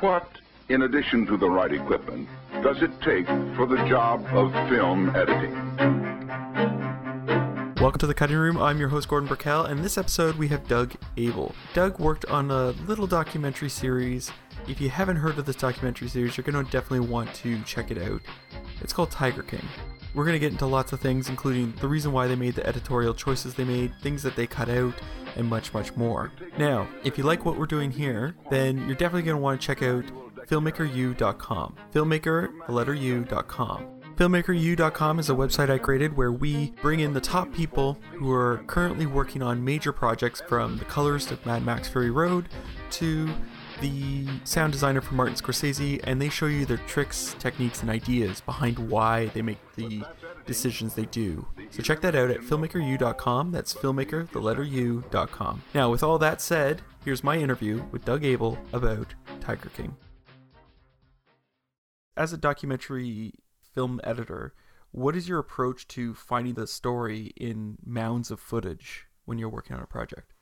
What, in addition to the right equipment, does it take for the job of film editing? Welcome to the cutting room. I'm your host Gordon Burkell, and this episode we have Doug Abel. Doug worked on a little documentary series. If you haven't heard of this documentary series, you're going to definitely want to check it out. It's called Tiger King. We're going to get into lots of things, including the reason why they made the editorial choices they made, things that they cut out, and much, much more. Now, if you like what we're doing here, then you're definitely going to want to check out filmmakeru.com. Filmmaker, the letter U.com. FilmmakerU.com is a website I created where we bring in the top people who are currently working on major projects from the colors of Mad Max Fury Road to the sound designer for Martin Scorsese, and they show you their tricks, techniques, and ideas behind why they make the decisions they do. So check that out at filmmakeru.com. That's filmmaker, the letter U.com. Now, with all that said, here's my interview with Doug Abel about Tiger King. As a documentary film editor, what is your approach to finding the story in mounds of footage when you're working on a project?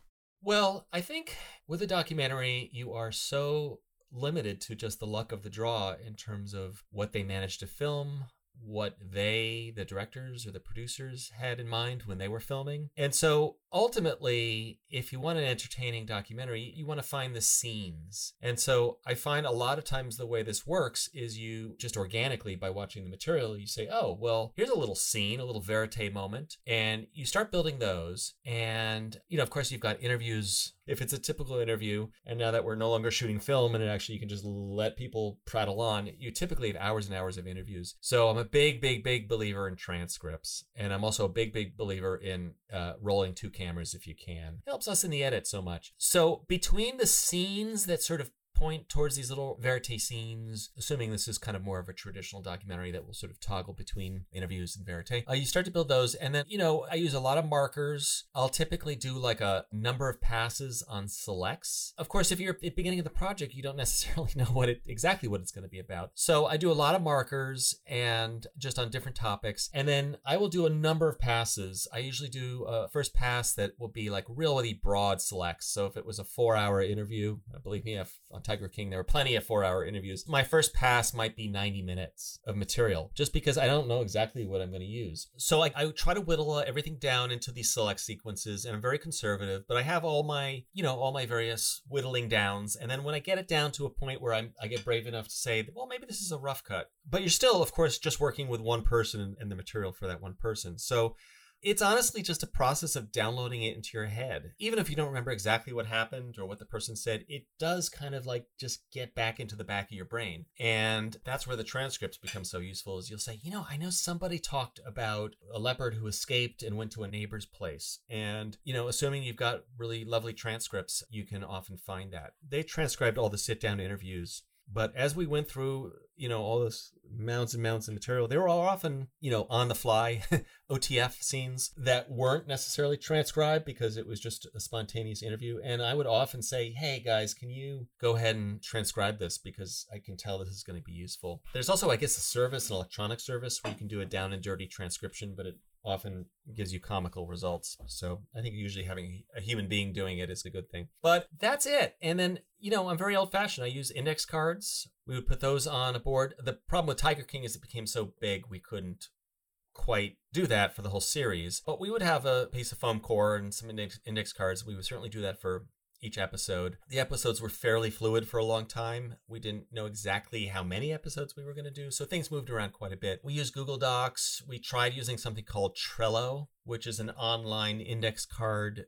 Well, I think with a documentary, you are so limited to just the luck of the draw in terms of what they managed to film, what they, the directors or the producers, had in mind when they were filming. And so ultimately, if you want an entertaining documentary, you want to find the scenes. And so I find a lot of times the way this works is you just organically, by watching the material, you say, oh, well, here's a little scene, a little verite moment. And you start building those. And, you know, of course, you've got interviews if it's a typical interview and now that we're no longer shooting film and it actually you can just let people prattle on you typically have hours and hours of interviews so i'm a big big big believer in transcripts and i'm also a big big believer in uh, rolling two cameras if you can. It helps us in the edit so much. So between the scenes that sort of point towards these little verite scenes, assuming this is kind of more of a traditional documentary that will sort of toggle between interviews and verite. Uh, you start to build those, and then, you know, I use a lot of markers. I'll typically do like a number of passes on selects. Of course, if you're at the beginning of the project, you don't necessarily know what it exactly what it's going to be about. So I do a lot of markers and just on different topics, and then I will do a number of passes. I usually do a first pass that will be like really broad selects. So if it was a four hour interview, believe me, if on Tiger King, there were plenty of four hour interviews. My first pass might be 90 minutes of material just because I don't know exactly what I'm going to use. So I, I try to whittle uh, everything down into these select sequences and I'm very conservative, but I have all my, you know, all my various whittling downs. And then when I get it down to a point where I'm, I get brave enough to say, well, maybe this is a rough cut, but you're still, of course, just working with one person and the material for that one person. So it's honestly just a process of downloading it into your head. Even if you don't remember exactly what happened or what the person said, it does kind of like just get back into the back of your brain. And that's where the transcripts become so useful is you'll say, you know, I know somebody talked about a leopard who escaped and went to a neighbor's place. And, you know, assuming you've got really lovely transcripts, you can often find that. They transcribed all the sit down interviews but as we went through, you know, all this mounds and mounds of material, they were all often, you know, on the fly OTF scenes that weren't necessarily transcribed because it was just a spontaneous interview. And I would often say, hey guys, can you go ahead and transcribe this because I can tell this is going to be useful. There's also, I guess, a service, an electronic service where you can do a down and dirty transcription, but it often gives you comical results. So I think usually having a human being doing it is a good thing. But that's it. And then, you know, I'm very old fashioned. I use index cards. We would put those on a board. The problem with Tiger King is it became so big we couldn't quite do that for the whole series. But we would have a piece of foam core and some index, index cards. We would certainly do that for each episode. The episodes were fairly fluid for a long time. We didn't know exactly how many episodes we were going to do, so things moved around quite a bit. We used Google Docs. We tried using something called Trello, which is an online index card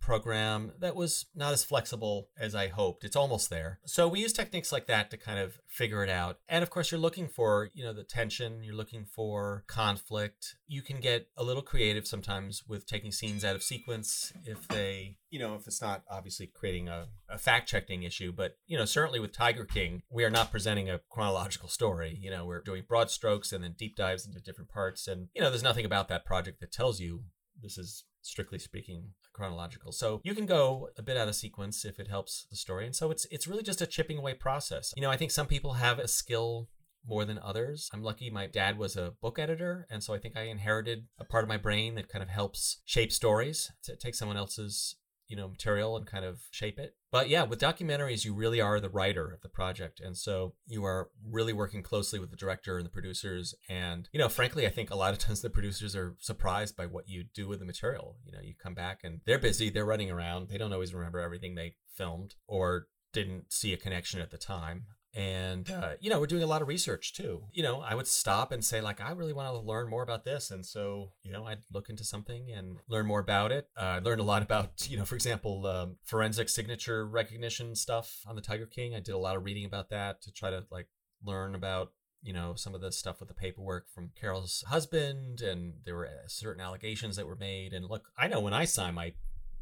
program that was not as flexible as I hoped. It's almost there. So we use techniques like that to kind of figure it out. And of course, you're looking for, you know, the tension, you're looking for conflict. You can get a little creative sometimes with taking scenes out of sequence if they, you know, if it's not obviously creating a, a fact checking issue. But, you know, certainly with Tiger King, we are not presenting a chronological story. You know, we're doing broad strokes and then deep dives into different parts. And, you know, there's nothing about that project that tells you this is strictly speaking chronological. So you can go a bit out of sequence if it helps the story. And so it's it's really just a chipping away process. You know, I think some people have a skill more than others. I'm lucky my dad was a book editor, and so I think I inherited a part of my brain that kind of helps shape stories. To take someone else's you know, material and kind of shape it. But yeah, with documentaries, you really are the writer of the project. And so you are really working closely with the director and the producers. And, you know, frankly, I think a lot of times the producers are surprised by what you do with the material. You know, you come back and they're busy, they're running around, they don't always remember everything they filmed or didn't see a connection at the time and uh, you know we're doing a lot of research too. You know i would stop and say like i really want to learn more about this. And so you know i'd look into something and learn more about it. Uh, i learned a lot about you know for example um, forensic signature recognition stuff on the tiger king. I did a lot of reading about that to try to like learn about you know some of the stuff with the paperwork from carol's husband and there were uh, certain allegations that were made. And look i know when i sign my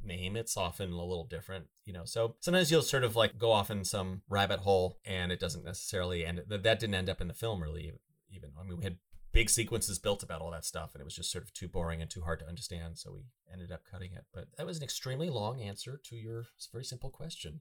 name, it's often a little different, you know. So sometimes you'll sort of like go off in some rabbit hole and it doesn't necessarily end. That didn't end up in the film really. Even I mean, we had big sequences built about all that stuff, and it was just sort of too boring and too hard to understand. So we ended up cutting it. But that was an extremely long answer to your very simple question.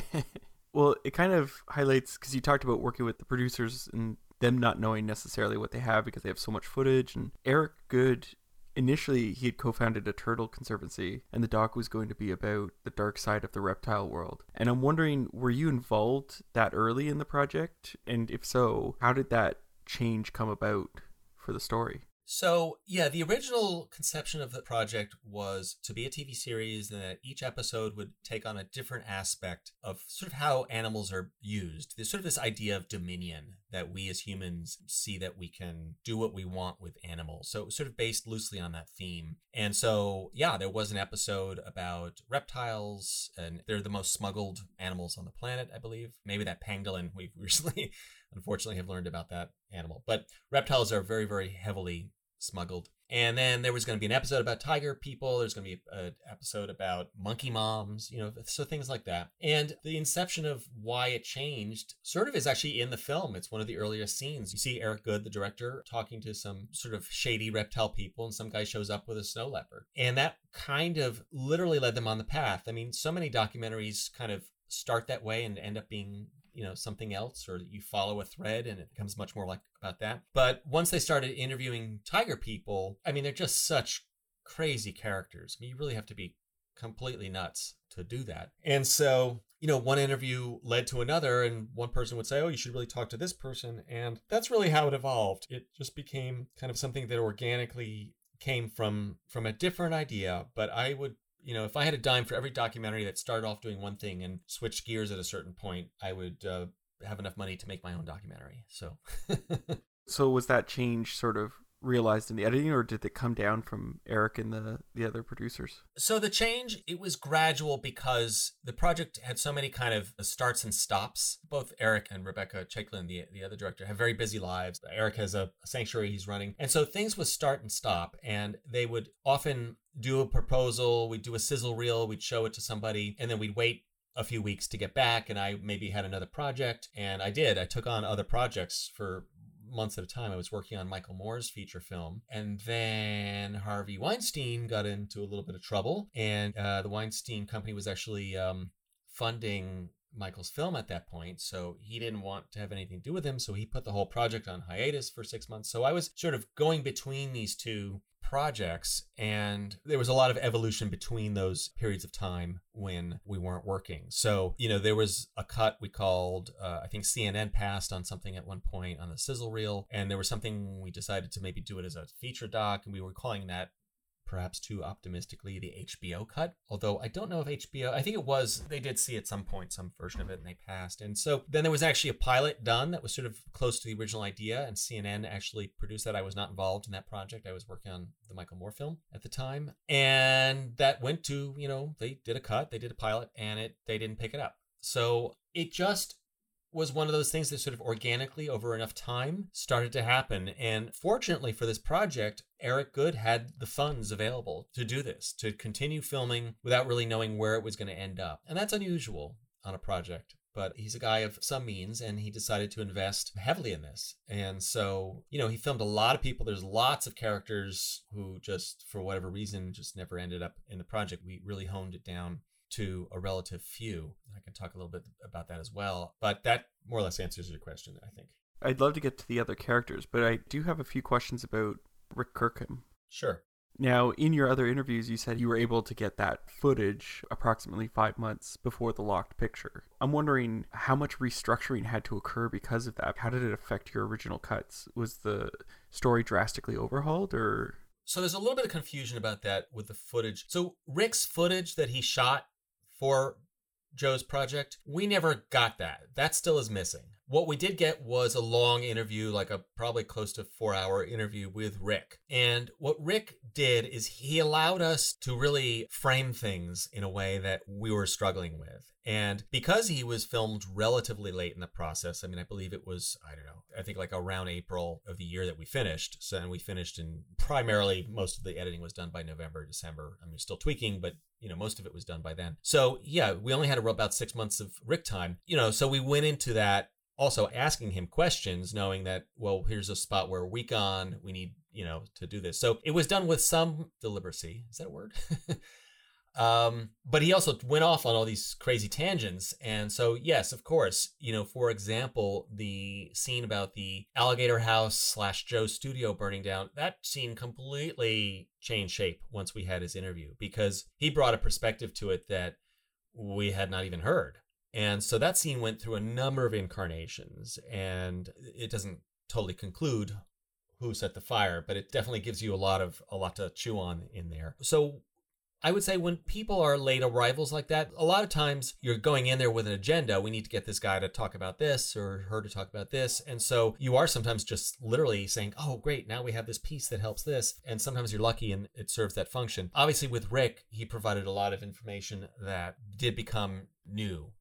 well, it kind of highlights because you talked about working with the producers and them not knowing necessarily what they have because they have so much footage. And Eric Goode initially he had co-founded a turtle conservancy and the doc was going to be about the dark side of the reptile world. And i'm wondering were you involved that early in the project? And if so how did that change come about for the story so, yeah, the original conception of the project was to be a TV series and that each episode would take on a different aspect of sort of how animals are used. There's sort of this idea of dominion that we as humans see that we can do what we want with animals. So, it was sort of based loosely on that theme. And so, yeah, there was an episode about reptiles, and they're the most smuggled animals on the planet, I believe. Maybe that pangolin we recently unfortunately have learned about that animal. But reptiles are very, very heavily smuggled. And then there was going to be an episode about tiger people. There's going to be an episode about monkey moms, you know, so things like that. And the inception of why it changed sort of is actually in the film. It's one of the earliest scenes. You see Eric Goode, the director, talking to some sort of shady reptile people, and some guy shows up with a snow leopard. And that kind of literally led them on the path. I mean, so many documentaries kind of start that way and end up being you know something else or you follow a thread and it becomes much more like about that. But once they started interviewing tiger people i mean they're just such crazy characters. I mean you really have to be completely nuts to do that. And so you know one interview led to another and one person would say oh you should really talk to this person. And that's really how it evolved. It just became kind of something that organically came from from a different idea. But i would you know, if I had a dime for every documentary that started off doing one thing and switched gears at a certain point, I would uh, have enough money to make my own documentary. So, so was that change sort of realized in the editing, or did it come down from Eric and the the other producers? So the change it was gradual because the project had so many kind of starts and stops. Both Eric and Rebecca Chaiklin, the the other director, have very busy lives. Eric has a sanctuary he's running, and so things would start and stop, and they would often do a proposal. We'd do a sizzle reel. We'd show it to somebody, and then we'd wait a few weeks to get back and I maybe had another project and I did. I took on other projects for months at a time. I was working on Michael Moore's feature film, and then Harvey Weinstein got into a little bit of trouble, and uh, the Weinstein Company was actually um, funding Michael's film at that point, so he didn't want to have anything to do with him, so he put the whole project on hiatus for six months. So I was sort of going between these two projects and there was a lot of evolution between those periods of time when we weren't working. So you know there was a cut we called uh, i think cnn passed on something at one point on the sizzle reel and there was something we decided to maybe do it as a feature doc and we were calling that perhaps too optimistically, the HBO cut. Although I don't know if HBO, I think it was, they did see at some point some version of it and they passed. And so then there was actually a pilot done that was sort of close to the original idea, and CNN actually produced that. I was not involved in that project. I was working on the Michael Moore film at the time. And that went to, you know, they did a cut, they did a pilot, and it they didn't pick it up. So it just was one of those things that sort of organically over enough time started to happen. And fortunately for this project, Eric Goode had the funds available to do this, to continue filming without really knowing where it was going to end up. And that's unusual on a project. But he's a guy of some means and he decided to invest heavily in this. And so, you know, he filmed a lot of people. There's lots of characters who just, for whatever reason, just never ended up in the project. We really honed it down to a relative few. I can talk a little bit about that as well. But that more or less answers your question, I think. I'd love to get to the other characters, but I do have a few questions about Rick Kirkham. Sure. Now, in your other interviews, you said you were able to get that footage approximately five months before the locked picture. I'm wondering how much restructuring had to occur because of that. How did it affect your original cuts? Was the story drastically overhauled or? So there's a little bit of confusion about that with the footage. So Rick's footage that he shot for Joe's project, we never got that. That still is missing. What we did get was a long interview, like a probably close to four hour interview with Rick. And what Rick did is he allowed us to really frame things in a way that we were struggling with. And because he was filmed relatively late in the process, I mean, I believe it was, I don't know, I think like around April of the year that we finished. So, and we finished in primarily most of the editing was done by November, December. I mean, still tweaking, but, you know, most of it was done by then. So, yeah, we only had about six months of Rick time, you know, so we went into that also asking him questions, knowing that, well, here's a spot where we're weak on, we need, you know, to do this. So it was done with some deliberacy. Is that a word? Um, but he also went off on all these crazy tangents. And so, yes, of course, you know, for example, the scene about the alligator house slash Joe studio burning down, that scene completely changed shape once we had his interview because he brought a perspective to it that we had not even heard. And so that scene went through a number of incarnations and it doesn't totally conclude who set the fire, but it definitely gives you a lot of a lot to chew on in there. So I would say when people are late arrivals like that, a lot of times you're going in there with an agenda. We need to get this guy to talk about this or her to talk about this. And so you are sometimes just literally saying, oh, great, now we have this piece that helps this. And sometimes you're lucky and it serves that function. Obviously, with Rick, he provided a lot of information that did become new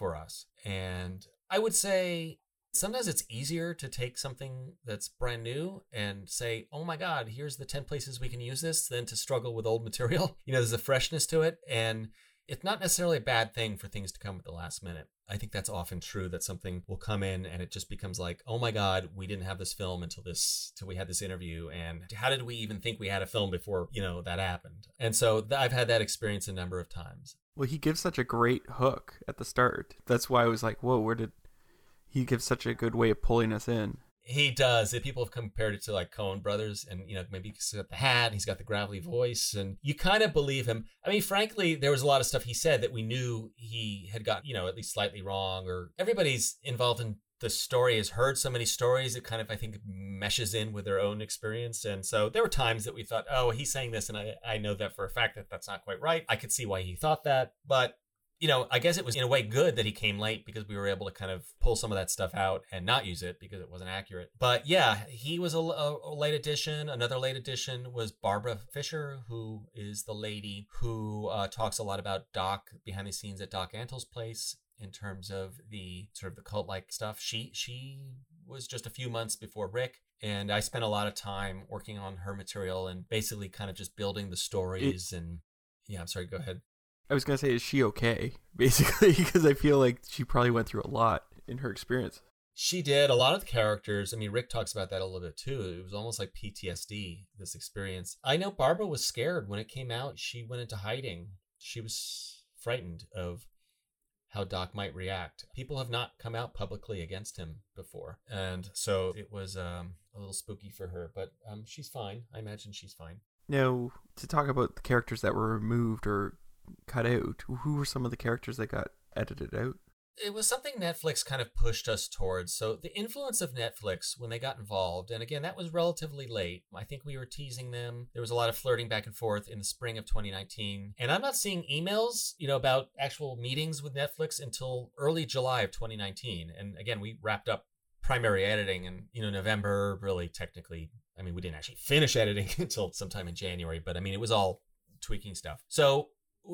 for us. And I would say sometimes it's easier to take something that's brand new and say, oh my God, here's the 10 places we can use this than to struggle with old material. You know, there's a freshness to it. And it's not necessarily a bad thing for things to come at the last minute. I think that's often true that something will come in and it just becomes like, oh my God, we didn't have this film until this, till we had this interview. And how did we even think we had a film before, you know, that happened? And so th- I've had that experience a number of times. Well, he gives such a great hook at the start. That's why I was like, whoa, where did he give such a good way of pulling us in. He does. People have compared it to like Coen Brothers, and you know maybe he's got the hat, he's got the gravelly voice, and you kind of believe him. I mean, frankly, there was a lot of stuff he said that we knew he had got you know at least slightly wrong, or everybody's involved in the story has heard so many stories it kind of i think meshes in with their own experience and so there were times that we thought oh he's saying this and i, I know that for a fact that that's not quite right i could see why he thought that but you know, I guess it was in a way good that he came late because we were able to kind of pull some of that stuff out and not use it because it wasn't accurate. But yeah, he was a, a, late addition. Another late addition was Barbara Fisher, who is the lady who uh, talks a lot about Doc behind the scenes at Doc Antle's place in terms of the sort of the cult like stuff. She she was just a few months before Rick. And I spent a lot of time working on her material and basically kind of just building the stories it, and yeah, I'm sorry, go ahead. I was gonna say, is she okay? Basically, because I feel like she probably went through a lot in her experience. She did. A lot of the characters, I mean, Rick talks about that a little bit too. It was almost like PTSD, this experience. I know Barbara was scared when it came out. She went into hiding. She was frightened of how Doc might react. People have not come out publicly against him before. And so it was um, a little spooky for her, but um, she's fine. I imagine she's fine. Now, to talk about the characters that were removed or cut out? Who were some of the characters that got edited out? It was something Netflix kind of pushed us towards. So the influence of Netflix when they got involved, and again, that was relatively late. I think we were teasing them. There was a lot of flirting back and forth in the spring of 2019. And I'm not seeing emails, you know, about actual meetings with Netflix until early July of 2019. And again, we wrapped up primary editing in, you know, November, really technically. I mean, we didn't actually finish editing until sometime in January, but I mean, it was all tweaking stuff. So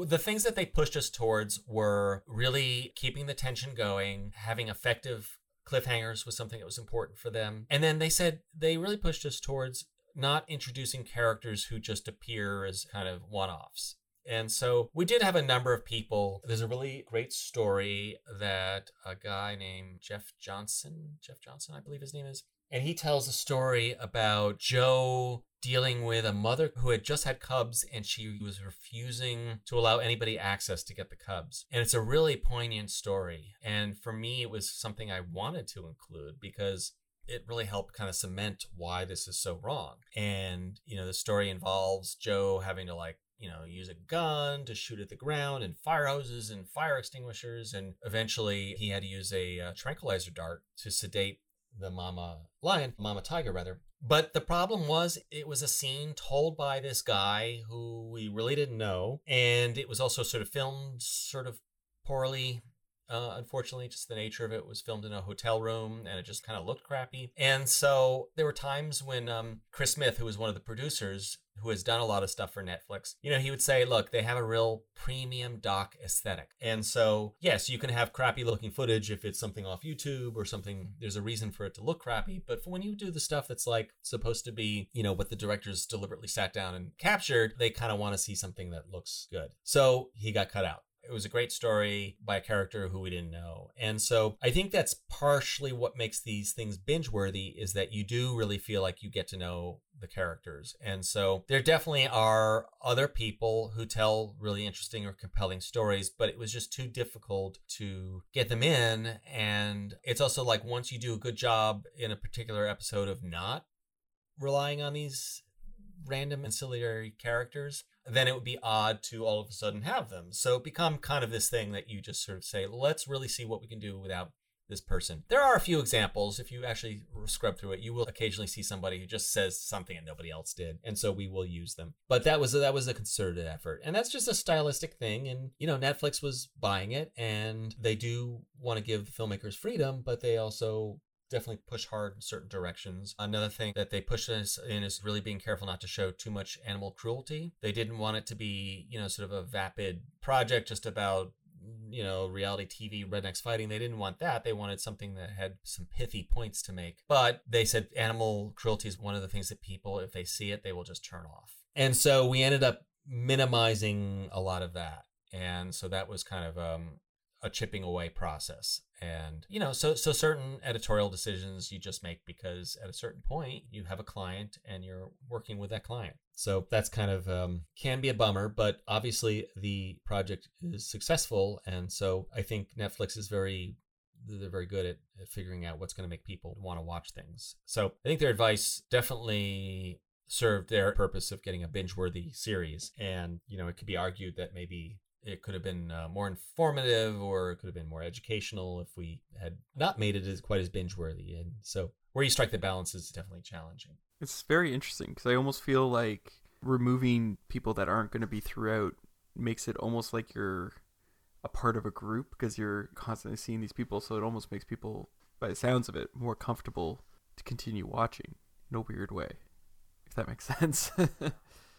the things that they pushed us towards were really keeping the tension going, having effective cliffhangers was something that was important for them. And then they said they really pushed us towards not introducing characters who just appear as kind of one offs. And so we did have a number of people. There's a really great story that a guy named Jeff Johnson, Jeff Johnson, I believe his name is, and he tells a story about Joe dealing with a mother who had just had cubs and she was refusing to allow anybody access to get the cubs. And it's a really poignant story. And for me, it was something I wanted to include because it really helped kind of cement why this is so wrong. And, you know, the story involves Joe having to like you know, use a gun to shoot at the ground and fire hoses and fire extinguishers. And eventually he had to use a uh, tranquilizer dart to sedate the mama lion, mama tiger rather. But the problem was it was a scene told by this guy who we really didn't know. And it was also sort of filmed sort of poorly uh, unfortunately, just the nature of it was filmed in a hotel room and it just kind of looked crappy. And so there were times when um, Chris Smith, who was one of the producers, who has done a lot of stuff for Netflix, you know, he would say, look, they have a real premium doc aesthetic. And so, yes, you can have crappy looking footage if it's something off YouTube or something, there's a reason for it to look crappy. But for when you do the stuff that's like supposed to be, you know, what the directors deliberately sat down and captured, they kind of want to see something that looks good. So he got cut out. It was a great story by a character who we didn't know. And so I think that's partially what makes these things binge worthy is that you do really feel like you get to know the characters. And so there definitely are other people who tell really interesting or compelling stories, but it was just too difficult to get them in. And it's also like once you do a good job in a particular episode of not relying on these random ancillary characters, then it would be odd to all of a sudden have them. So become kind of this thing that you just sort of say, let's really see what we can do without this person. There are a few examples. If you actually scrub through it, you will occasionally see somebody who just says something and nobody else did, and so we will use them. But that was a, that was a concerted effort, and that's just a stylistic thing. And you know, Netflix was buying it, and they do want to give filmmakers freedom, but they also definitely push hard in certain directions. Another thing that they push us in is really being careful not to show too much animal cruelty. They didn't want it to be, you know, sort of a vapid project just about you know, reality TV rednecks fighting. They didn't want that. They wanted something that had some pithy points to make. But they said animal cruelty is one of the things that people, if they see it, they will just turn off. And so we ended up minimizing a lot of that. And so that was kind of um, a chipping away process and you know so so certain editorial decisions you just make because at a certain point you have a client and you're working with that client. So that's kind of um, can be a bummer but obviously the project is successful. And so i think netflix is very they're very good at, at figuring out what's going to make people want to watch things. So i think their advice definitely served their purpose of getting a binge worthy series. And you know it could be argued that maybe it could have been uh, more informative or it could have been more educational if we had not made it as quite as binge worthy and so where you strike the balance is definitely challenging. It's very interesting because i almost feel like removing people that aren't going to be throughout makes it almost like you're a part of a group because you're constantly seeing these people. So it almost makes people by the sounds of it more comfortable to continue watching in a weird way if that makes sense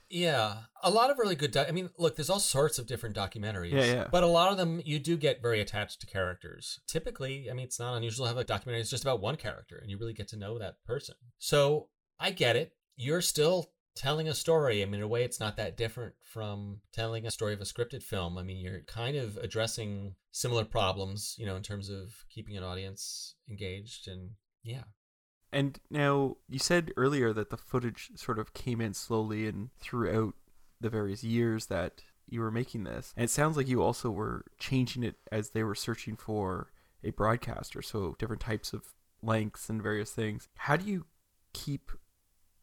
Yeah, a lot of really good. I mean, look, there's all sorts of different documentaries. Yeah, yeah. But a lot of them, you do get very attached to characters. Typically, I mean, it's not unusual to have a documentary that's just about one character, and you really get to know that person. So I get it. You're still telling a story. I mean, in a way, it's not that different from telling a story of a scripted film. I mean, you're kind of addressing similar problems, you know, in terms of keeping an audience engaged, and yeah. And now you said earlier that the footage sort of came in slowly and throughout the various years that you were making this. And it sounds like you also were changing it as they were searching for a broadcaster, so different types of lengths and various things. How do you keep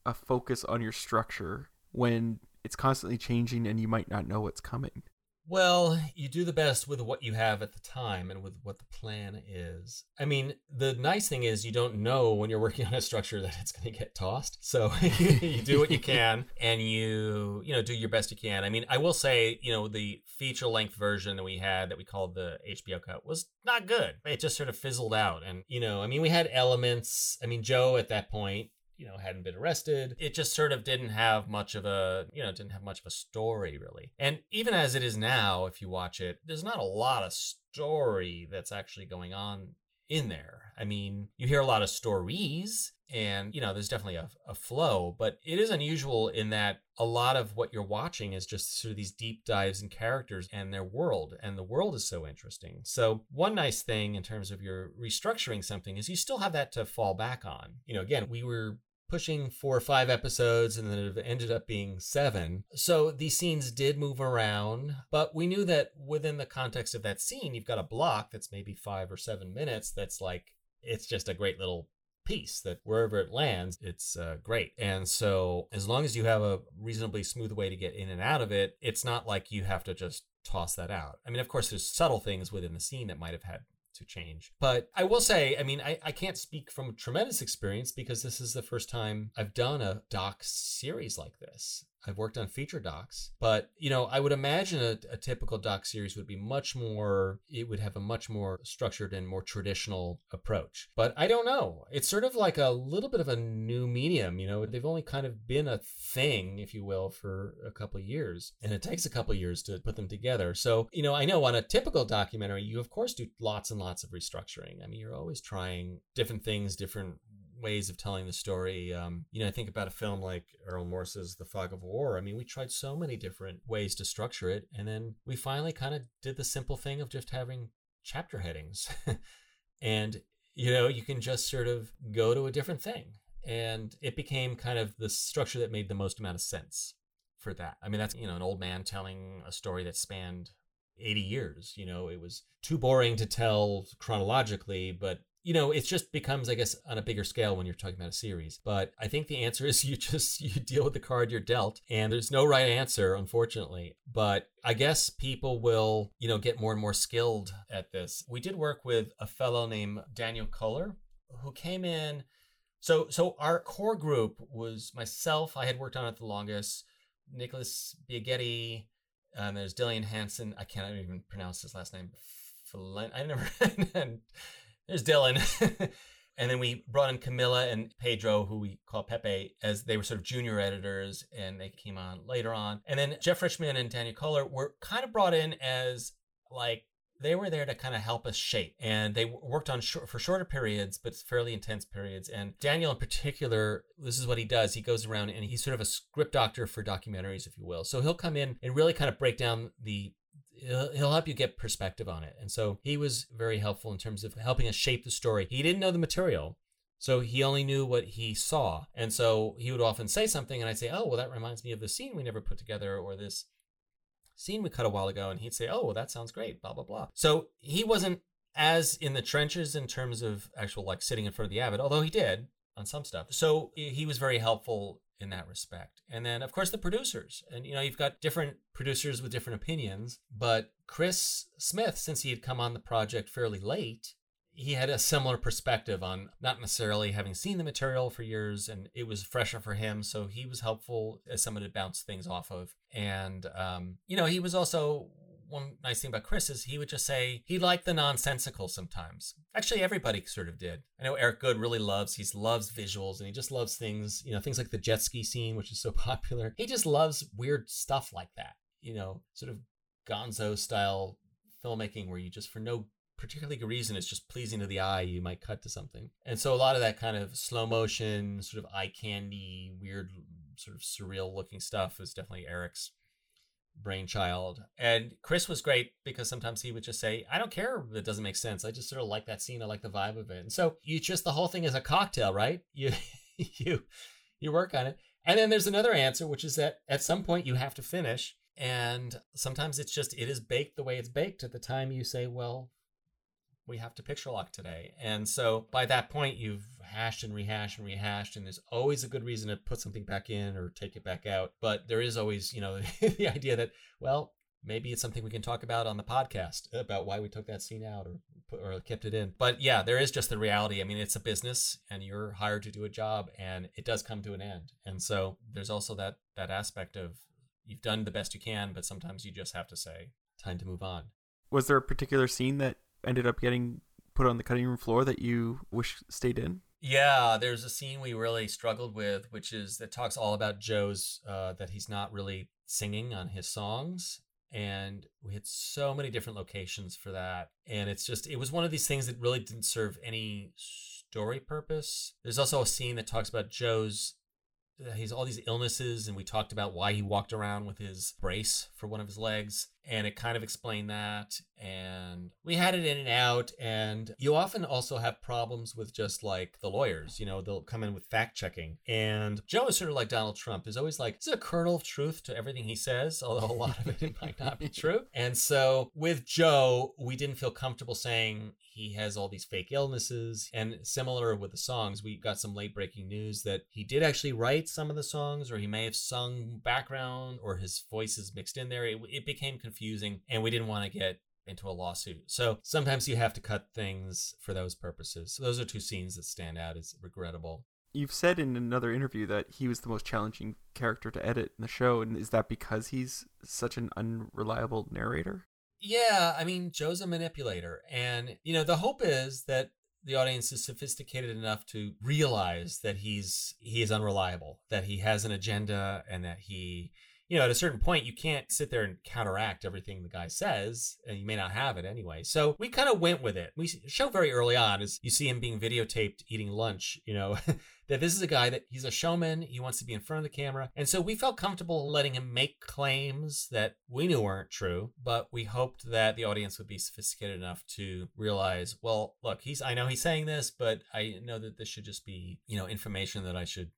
a focus on your structure when it's constantly changing and you might not know what's coming? Well, you do the best with what you have at the time and with what the plan is. I mean, the nice thing is you don't know when you're working on a structure that it's going to get tossed. So you do what you can and you, you know, do your best you can. I mean, I will say, you know, the feature length version that we had that we called the HBO cut was not good. It just sort of fizzled out. And, you know, I mean, we had elements. I mean, Joe at that point you know hadn't been arrested. It just sort of didn't have much of a you know didn't have much of a story really. And even as it is now if you watch it there's not a lot of story that's actually going on in there. I mean you hear a lot of stories and you know there's definitely a, a flow but it is unusual in that a lot of what you're watching is just sort of these deep dives in characters and their world and the world is so interesting. So one nice thing in terms of your restructuring something is you still have that to fall back on. You know again we were pushing four or five episodes and then it ended up being seven. So these scenes did move around, but we knew that within the context of that scene, you've got a block that's maybe five or seven minutes that's like, it's just a great little piece that wherever it lands, it's uh, great. And so, as long as you have a reasonably smooth way to get in and out of it, it's not like you have to just toss that out. I mean, of course, there's subtle things within the scene that might have had to change. But I will say, I mean, I, I can't speak from tremendous experience because this is the first time I've done a doc series like this. I've worked on feature docs, but you know, I would imagine a, a, typical doc series would be much more. It would have a much more structured and more traditional approach. But I don't know. It's sort of like a little bit of a new medium. You know, they've only kind of been a thing, if you will, for a couple of years, and it takes a couple of years to put them together. So you know, I know on a typical documentary, you of course do lots and lots of restructuring. I mean, you're always trying different things, different ways of telling the story. Um, you know, I think about a film like Errol Morris's The Fog of War. I mean, we tried so many different ways to structure it, and then we finally kind of did the simple thing of just having chapter headings. and, you know, you can just sort of go to a different thing. And it became kind of the structure that made the most amount of sense for that. I mean, that's, you know, an old man telling a story that spanned 80 years. You know, it was too boring to tell chronologically, but you know, it just becomes, I guess, on a bigger scale when you're talking about a series. But I think the answer is you just you deal with the card you're dealt, and there's no right answer, unfortunately. But I guess people will, you know, get more and more skilled at this. We did work with a fellow named Daniel Culler, who came in. So, so our core group was myself. I had worked on it the longest. Nicholas Biagetti, and there's Dillian Hanson. I can't even pronounce his last name. I never. there's Dylan. and then we brought in Camilla and Pedro, who we call Pepe, as they were sort of junior editors, and they came on later on. And then Jeff Richman and Daniel Culler were kind of brought in as like they were there to kind of help us shape and they worked on short, for shorter periods but fairly intense periods and daniel in particular this is what he does he goes around and he's sort of a script doctor for documentaries if you will so he'll come in and really kind of break down the he'll, he'll help you get perspective on it. And so he was very helpful in terms of helping us shape the story. He didn't know the material. So he only knew what he saw. And so he would often say something and I'd say, "Oh, well that reminds me of the scene we never put together or this scene we cut a while ago." And he'd say, "Oh, well that sounds great, blah blah blah." So he wasn't as in the trenches in terms of actual like sitting in front of the Avid, although he did on some stuff. So he was very helpful in that respect. And then, of course, the producers. And, you know, you've got different producers with different opinions. But Chris Smith, since he had come on the project fairly late, he had a similar perspective on not necessarily having seen the material for years and it was fresher for him so he was helpful as someone to bounce things off of and um, you know he was also one nice thing about Chris is he would just say he liked the nonsensical sometimes. Actually, everybody sort of did. I know Eric Goode really loves, he loves visuals and he just loves things, you know, things like the jet ski scene, which is so popular. He just loves weird stuff like that, you know, sort of gonzo style filmmaking where you just, for no particularly good reason, it's just pleasing to the eye, you might cut to something. And so a lot of that kind of slow motion, sort of eye candy, weird, sort of surreal looking stuff is definitely Eric's brainchild. And Chris was great because sometimes he would just say, I don't care if it doesn't make sense. I just sort of like that scene. I like the vibe of it. And so you just the whole thing is a cocktail, right? You you you work on it. And then there's another answer, which is that at some point you have to finish. And sometimes it's just it is baked the way it's baked at the time you say, well, we have to picture lock today. And so by that point, you've hashed and rehashed and rehashed, and there's always a good reason to put something back in or take it back out. But there is always, you know, the idea that, well, maybe it's something we can talk about on the podcast about why we took that scene out or or kept it in. But yeah, there is just the reality. I mean, it's a business and you're hired to do a job and it does come to an end. And so there's also that that aspect of you've done the best you can, but sometimes you just have to say time to move on. Was there a particular scene that ended up getting put on the cutting room floor that you wish stayed in? Yeah, there's a scene we really struggled with, which is that talks all about Joe's uh, that he's not really singing on his songs, and we had so many different locations for that, and it's just it was one of these things that really didn't serve any story purpose. There's also a scene that talks about Joe's he's all these illnesses and we talked about why he walked around with his brace for one of his legs and it kind of explained that. And we had it in and out. And you often also have problems with just like the lawyers, you know, they'll come in with fact checking. And Joe is sort of like Donald Trump, is always like, is a kernel of truth to everything he says, although a lot of it might not be true. And so with Joe, we didn't feel comfortable saying he has all these fake illnesses. And similar with the songs, we got some late breaking news that he did actually write some of the songs, or he may have sung background, or his voice is mixed in there. It, it became confusing, and we didn't want to get into a lawsuit. So sometimes you have to cut things for those purposes. So those are two scenes that stand out as regrettable. You've said in another interview that he was the most challenging character to edit in the show, and is that because he's such an unreliable narrator? Yeah, I mean, Joe's a manipulator. And, you know, the hope is that the audience is sophisticated enough to realize that he's he is unreliable, that he has an agenda and that he you know, at a certain point, you can't sit there and counteract everything the guy says, and you may not have it anyway. So we kind of went with it. We show very early on as you see him being videotaped eating lunch, you know, that this is a guy that he's a showman. He wants to be in front of the camera. And so we felt comfortable letting him make claims that we knew weren't true, but we hoped that the audience would be sophisticated enough to realize, well, look, he's, I know he's saying this, but I know that this should just be, you know, information that I should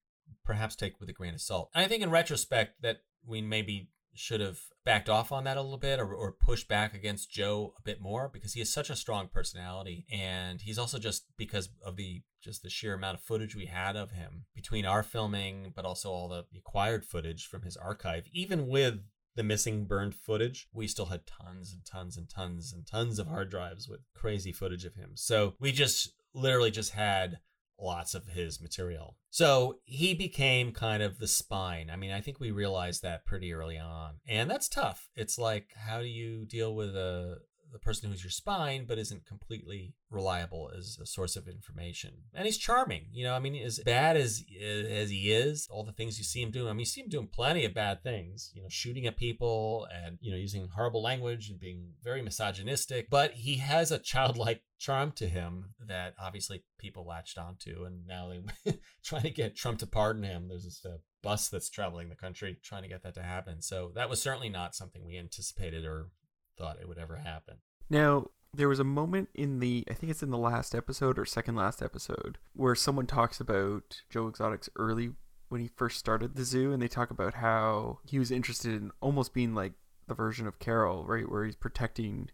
perhaps take with a grain of salt. And I think in retrospect that we maybe should have backed off on that a little bit or, or pushed back against Joe a bit more because he has such a strong personality. And he's also just because of the just the sheer amount of footage we had of him between our filming but also all the acquired footage from his archive even with the missing burned footage we still had tons and tons and tons and tons of hard drives with crazy footage of him. So we just literally just had lots of his material. So he became kind of the spine. I mean, I think we realized that pretty early on. And that's tough. It's like, how do you deal with a the person who's your spine, but isn't completely reliable as a source of information. And he's charming, you know. I mean, as bad as as he is, all the things you see him doing. I mean, you see him doing plenty of bad things, you know, shooting at people and you know using horrible language and being very misogynistic. But he has a childlike charm to him that obviously people latched onto, and now they're trying to get Trump to pardon him. There's this uh, bus that's traveling the country trying to get that to happen. So that was certainly not something we anticipated or thought it would ever happen. Now, there was a moment in the, I think it's in the last episode or second last episode, where someone talks about Joe Exotic's early, when he first started the zoo, and they talk about how he was interested in almost being like the version of Carol, right? Where he's protecting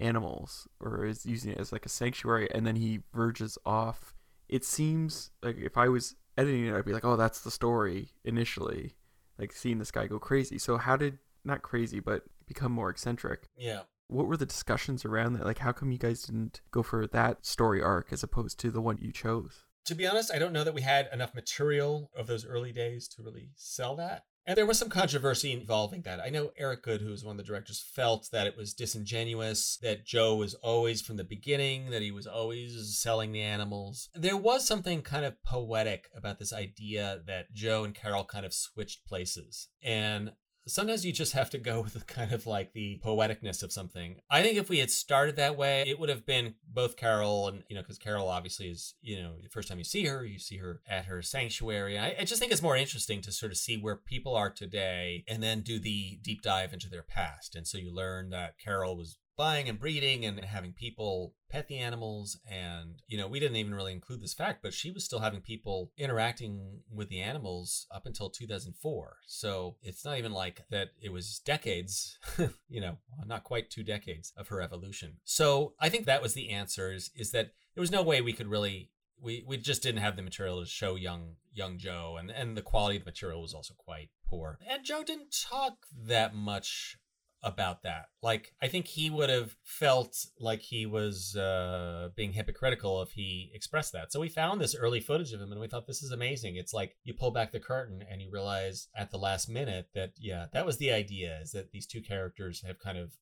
animals or is using it as like a sanctuary, and then he verges off. It seems like if I was editing it, I'd be like, oh, that's the story initially, like seeing this guy go crazy. So, how did, not crazy, but become more eccentric. Yeah. What were the discussions around that? Like, how come you guys didn't go for that story arc as opposed to the one you chose? To be honest, I don't know that we had enough material of those early days to really sell that. And there was some controversy involving that. I know Eric Goode, who was one of the directors, felt that it was disingenuous, that Joe was always from the beginning, that he was always selling the animals. There was something kind of poetic about this idea that Joe and Carol kind of switched places. And sometimes you just have to go with the kind of like the poeticness of something. I think if we had started that way, it would have been both Carol and, you know, because Carol obviously is, you know, the first time you see her, you see her at her sanctuary. I, I just think it's more interesting to sort of see where people are today and then do the deep dive into their past. And so you learn that Carol was buying and breeding and having people pet the animals. And you know we didn't even really include this fact but she was still having people interacting with the animals up until 2004 so it's not even like that it was decades you know not quite two decades of her evolution. So i think that was the answer is, is that there was no way we could really we, we just didn't have the material to show young young Joe. And and the quality of the material was also quite poor. And Joe didn't talk that much about that. Like, I think he would have felt like he was uh, being hypocritical if he expressed that. So we found this early footage of him and we thought, this is amazing. It's like you pull back the curtain and you realize at the last minute that, yeah, that was the idea is that these two characters have kind of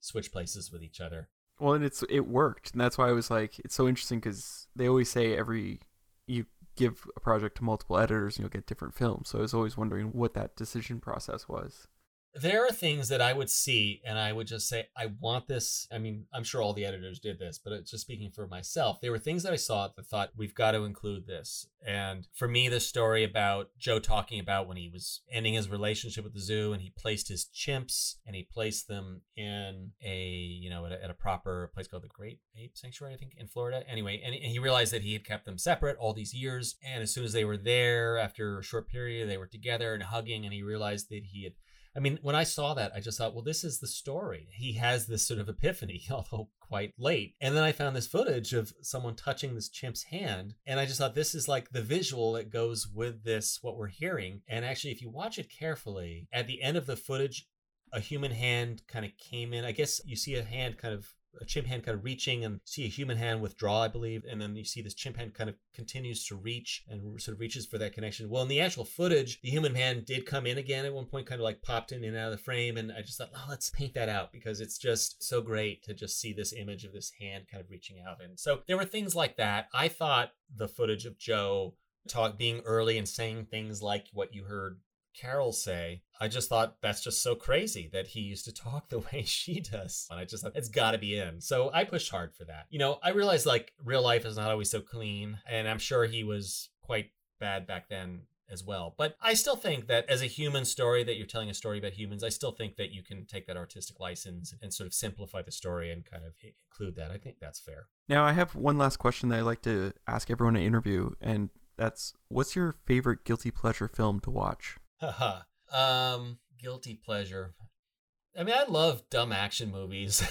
switched places with each other. Well, and it's it worked, and that's why I was like, it's so interesting because they always say every you give a project to multiple editors and you'll get different films. So I was always wondering what that decision process was. There are things that I would see and I would just say, I want this. I mean, I'm sure all the editors did this, but it's just speaking for myself. There were things that I saw that thought, we've got to include this. And for me, the story about Joe talking about when he was ending his relationship with the zoo and he placed his chimps and he placed them in a, you know, at a, at a proper place called the Great Ape Sanctuary, I think, in Florida. Anyway, and, and he realized that he had kept them separate all these years. And as soon as they were there, after a short period, they were together and hugging, and he realized that he had I mean, when I saw that, I just thought, well, this is the story. He has this sort of epiphany, although quite late. And then I found this footage of someone touching this chimp's hand. And I just thought, this is like the visual that goes with this, what we're hearing. And actually, if you watch it carefully, at the end of the footage, a human hand kind of came in. I guess you see a hand kind of a chimp hand kind of reaching and see a human hand withdraw, I believe. And then you see this chimp hand kind of continues to reach and sort of reaches for that connection. Well, in the actual footage, the human hand did come in again at one point, kind of like popped in and out of the frame. And I just thought, oh, let's paint that out because it's just so great to just see this image of this hand kind of reaching out. And so there were things like that. I thought the footage of Joe talk being early and saying things like what you heard Carol say, I just thought that's just so crazy that he used to talk the way she does. And I just thought it's got to be in. So I pushed hard for that. You know, I realized like real life is not always so clean. And I'm sure he was quite bad back then as well. But I still think that as a human story, that you're telling a story about humans, I still think that you can take that artistic license and sort of simplify the story and kind of include that. I think that's fair. Now, I have one last question that I like to ask everyone I interview, and that's what's your favorite guilty pleasure film to watch? um, guilty pleasure. I mean, I love dumb action movies.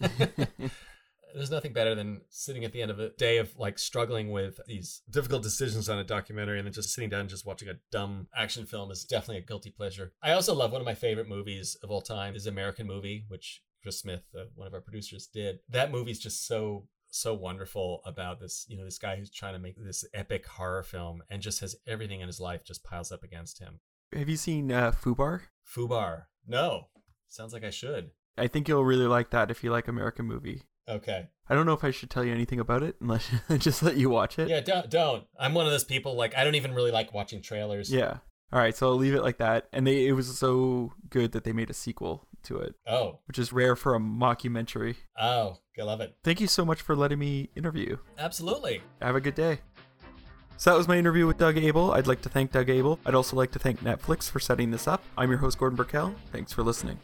There's nothing better than sitting at the end of a day of like struggling with these difficult decisions on a documentary and then just sitting down and just watching a dumb action film is definitely a guilty pleasure. I also love one of my favorite movies of all time is American Movie, which Chris Smith, uh, one of our producers, did. That movie's just so so wonderful about this you know this guy who's trying to make this epic horror film and just has everything in his life just piles up against him have you seen uh, Fubar? Fubar. No. Sounds like I should. I think you'll really like that if you like American Movie. Okay. I don't know if I should tell you anything about it unless just let you watch it. Yeah, don't don't. I'm one of those people like I don't even really like watching trailers. Yeah. All right, so I'll leave it like that. And they it was so good that they made a sequel to it. Oh. Which is rare for a mockumentary. Oh, I love it. Thank you so much for letting me interview. Absolutely. Have a good day. So that was my interview with Doug Abel. I'd like to thank Doug Abel. I'd also like to thank Netflix for setting this up. I'm your host, Gordon Burkell. Thanks for listening.